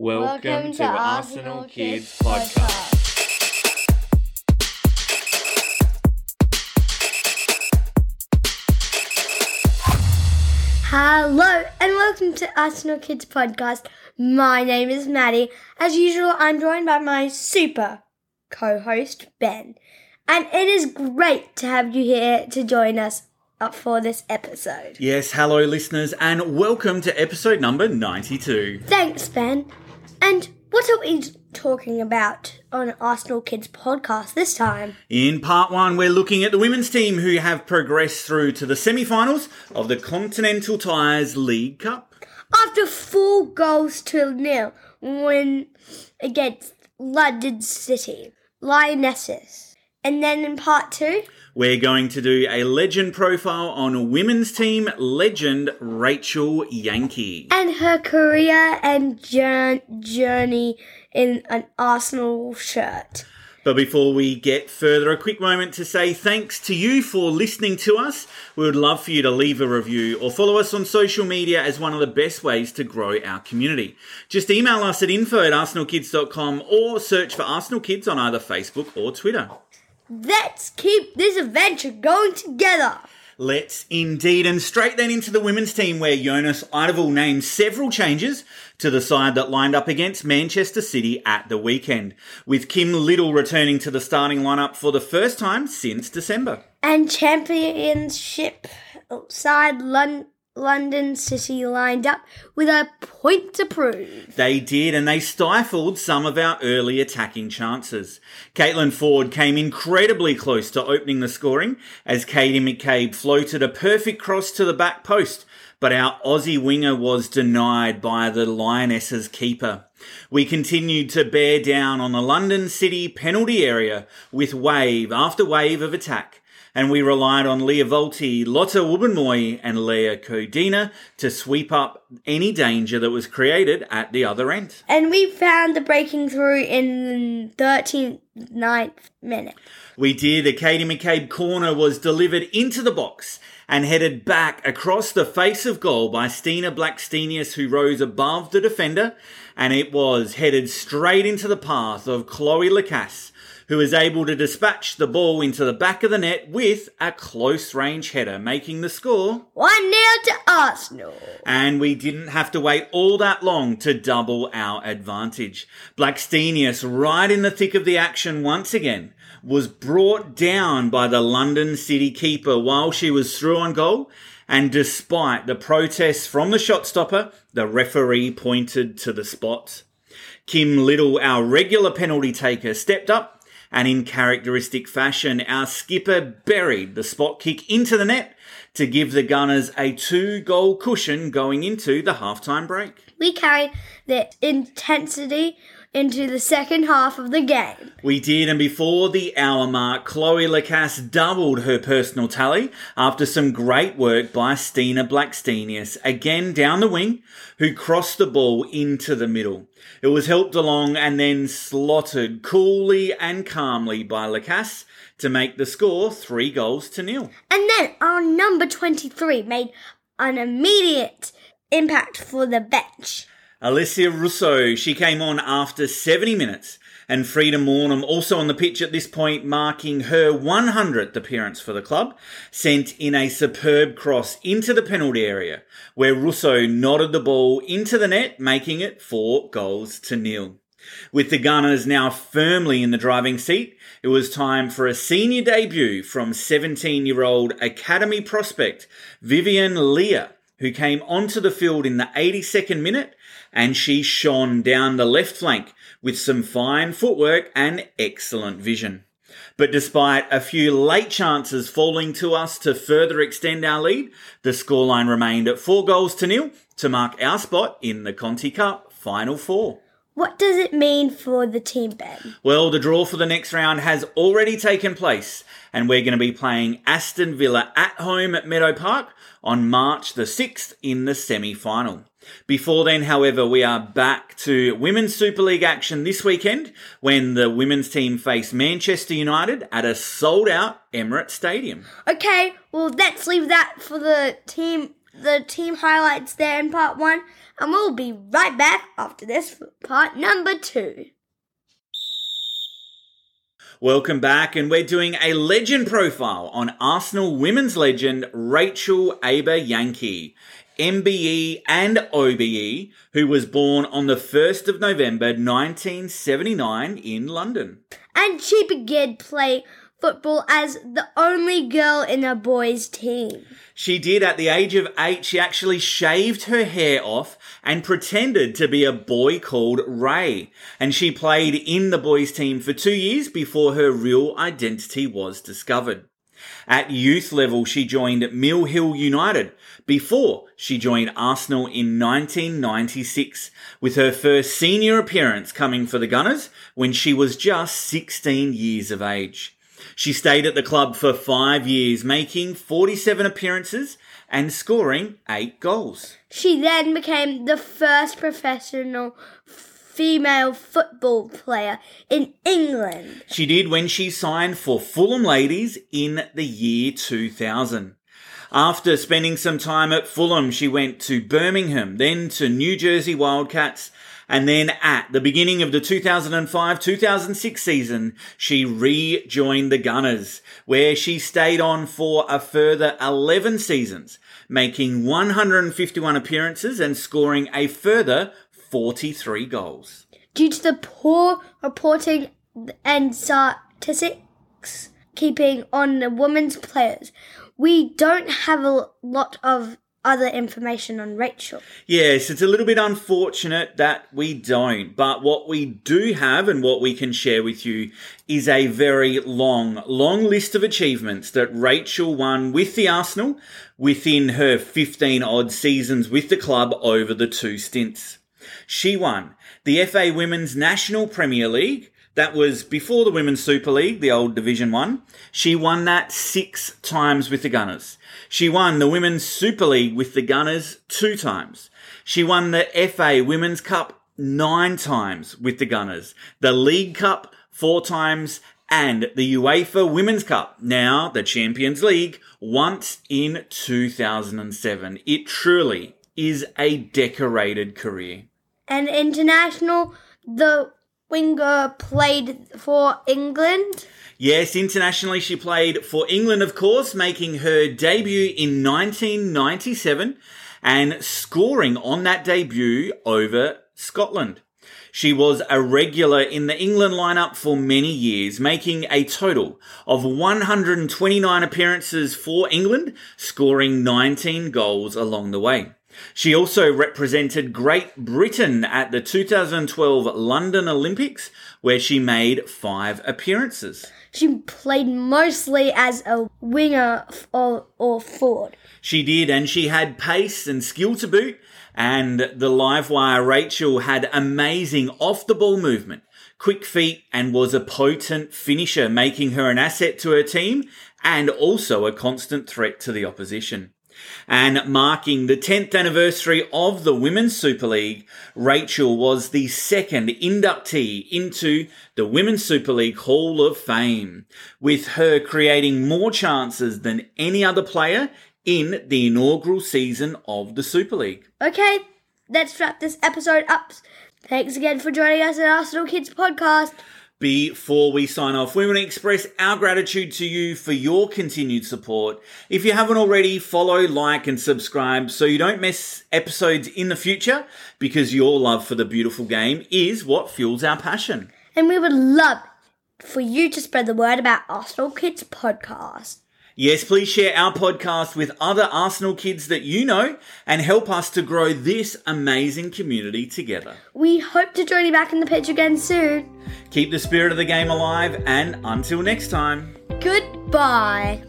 Welcome, to, Arsenal Kids Podcast. Hello and welcome to Arsenal Kids Podcast. My name is Maddie. As usual, I'm joined by my super co-host Ben, and it is great to have you here to join us for this episode. Yes, hello, listeners, and welcome to episode number 92. Thanks, Ben. And what are we talking about on Arsenal Kids Podcast this time? In part one, we're looking at the women's team who have progressed through to the semi finals of the Continental Tires League Cup. After four goals to nil win against London City Lionesses. And then in part two, We're going to do a legend profile on women's team legend Rachel Yankey. and her career and journey in an Arsenal shirt. But before we get further, a quick moment to say thanks to you for listening to us. We would love for you to leave a review or follow us on social media as one of the best ways to grow our community. Just email us at info at arsenalkids.com or search for Arsenal Kids on either Facebook or Twitter. Let's keep this adventure going together. Let's indeed. And straight then into the women's team where Jonas Eidevall named several changes to the side that lined up against Manchester City at the weekend, with Kim Little returning to the starting lineup for the first time since December. And championship side Lon- London City lined up with a point to prove. They did, and they stifled some of our early attacking chances. Caitlin Foord came incredibly close to opening the scoring as Katie McCabe floated a perfect cross to the back post, but our Aussie winger was denied by the Lionesses keeper. We continued to bear down on the London City penalty area with wave after wave of attack and we relied on Lia Wälti, Lotta Wubben-Moy, and Laia Codina to sweep up any danger that was created at the other end. And we found the breaking through in the 39th minute. We did. A Katie McCabe corner was delivered into the box and headed back across the face of goal by Stina Blackstenius, who rose above the defender, and it was headed straight into the path of Chloe Lacasse, who was able to dispatch the ball into the back of the net with a close range header, making the score 1 0 to Arsenal. and we didn't have to wait all that long to double our advantage. Blackstenius, right in the thick of the action once again, was brought down by the London City keeper while she was through on goal. And despite the protests from the shot stopper, the referee pointed to the spot. Kim Little, our regular penalty taker, stepped up and in characteristic fashion, our skipper buried the spot kick into the net to give the Gunners a two goal cushion going into the halftime break. We carried the intensity into the second half of the game. We did, and before the hour mark, Chloe Lacasse doubled her personal tally after some great work by Stina Blackstenius, again down the wing, who crossed the ball into the middle. It was helped along and then slotted coolly and calmly by Lacasse to make the score three goals to nil. And then our number 23 made an immediate impact for the bench. Alessia Russo, she came on after 70 minutes, and Frida Maanum, also on the pitch at this point, marking her 100th appearance for the club, sent in a superb cross into the penalty area, where Russo nodded the ball into the net, making it four goals to nil. With the Gunners now firmly in the driving seat, it was time for a senior debut from 17 year old Academy prospect Vivienne Lia, who came onto the field in the 82nd minute and she shone down the left flank with some fine footwork and excellent vision. But despite a few late chances falling to us to further extend our lead, the scoreline remained at four goals to nil to mark our spot in the Conti Cup Final Four. What does it mean for the team, Ben? Well, the draw for the next round has already taken place, and we're going to be playing Aston Villa at home at Meadow Park on March the 6th in the semi final. Before then, however, we are back to Women's Super League action this weekend when the women's team face Manchester United at a sold out Emirates Stadium. Okay, well, let's leave that for the team. The team highlights there in part one. And we'll be right back after this for part number two. Welcome back, and we're doing a legend profile on Arsenal women's legend Rachel Aba Yankey, MBE and OBE, who was born on the 1st of November 1979 in London. And she began playing football as the only girl in a boys' team. She did at the age of eight. She actually shaved her hair off and pretended to be a boy called Ray. And she played in the boys' team for two years before her real identity was discovered. At youth level, she joined Mill Hill United before she joined Arsenal in 1996, with her first senior appearance coming for the Gunners when she was just 16 years of age. She stayed at the club for five years, making 47 appearances and scoring eight goals. She then became the first professional female football player in England. She did when she signed for Fulham Ladies in the year 2000. After spending some time at Fulham, she went to Birmingham, then to New Jersey Wildcats, and then at the beginning of the 2005-2006 season, she rejoined the Gunners, where she stayed on for a further 11 seasons, making 151 appearances and scoring a further 43 goals. Due to the poor reporting and statistics keeping on the women's players, we don't have a lot of other information on Rachel. Yes, it's a little bit unfortunate that we don't, but what we do have and what we can share with you is a very long, long list of achievements that Rachel won with the Arsenal within her 15 odd seasons with the club over the two stints. She won the FA Women's National Premier League, that was before the Women's Super League, the old Division 1. She won that six times with the Gunners. She won the Women's Super League with the Gunners two times. She won the FA Women's Cup nine times with the Gunners. The League Cup four times and the UEFA Women's Cup, now the Champions League, once in 2007. It truly is a decorated career. And international, the Winger played for England? Yes, internationally she played for England, of course, making her debut in 1997 and scoring on that debut over Scotland. She was a regular in the England lineup for many years, making a total of 129 appearances for England, scoring 19 goals along the way. She also represented Great Britain at the 2012 London Olympics, where she made five appearances. She played mostly as a winger or, or forward. She did, and she had pace and skill to boot. And the live wire Rachel had amazing off the ball movement, quick feet, and was a potent finisher, making her an asset to her team and also a constant threat to the opposition. And marking the 10th anniversary of the Women's Super League, Rachel was the second inductee into the Women's Super League Hall of Fame, with her creating more chances than any other player in the inaugural season of the Super League. Okay, let's wrap this episode up. Thanks again for joining us at Arsenal Kids Podcast. Before we sign off, we want to express our gratitude to you for your continued support. If you haven't already, follow, like, and subscribe so you don't miss episodes in the future because your love for the beautiful game is what fuels our passion. And we would love for you to spread the word about Arsenal Kids Podcast. Yes, please share our podcast with other Arsenal kids that you know and help us to grow this amazing community together. We hope to join you back in the pitch again soon. Keep the spirit of the game alive and until next time. Goodbye.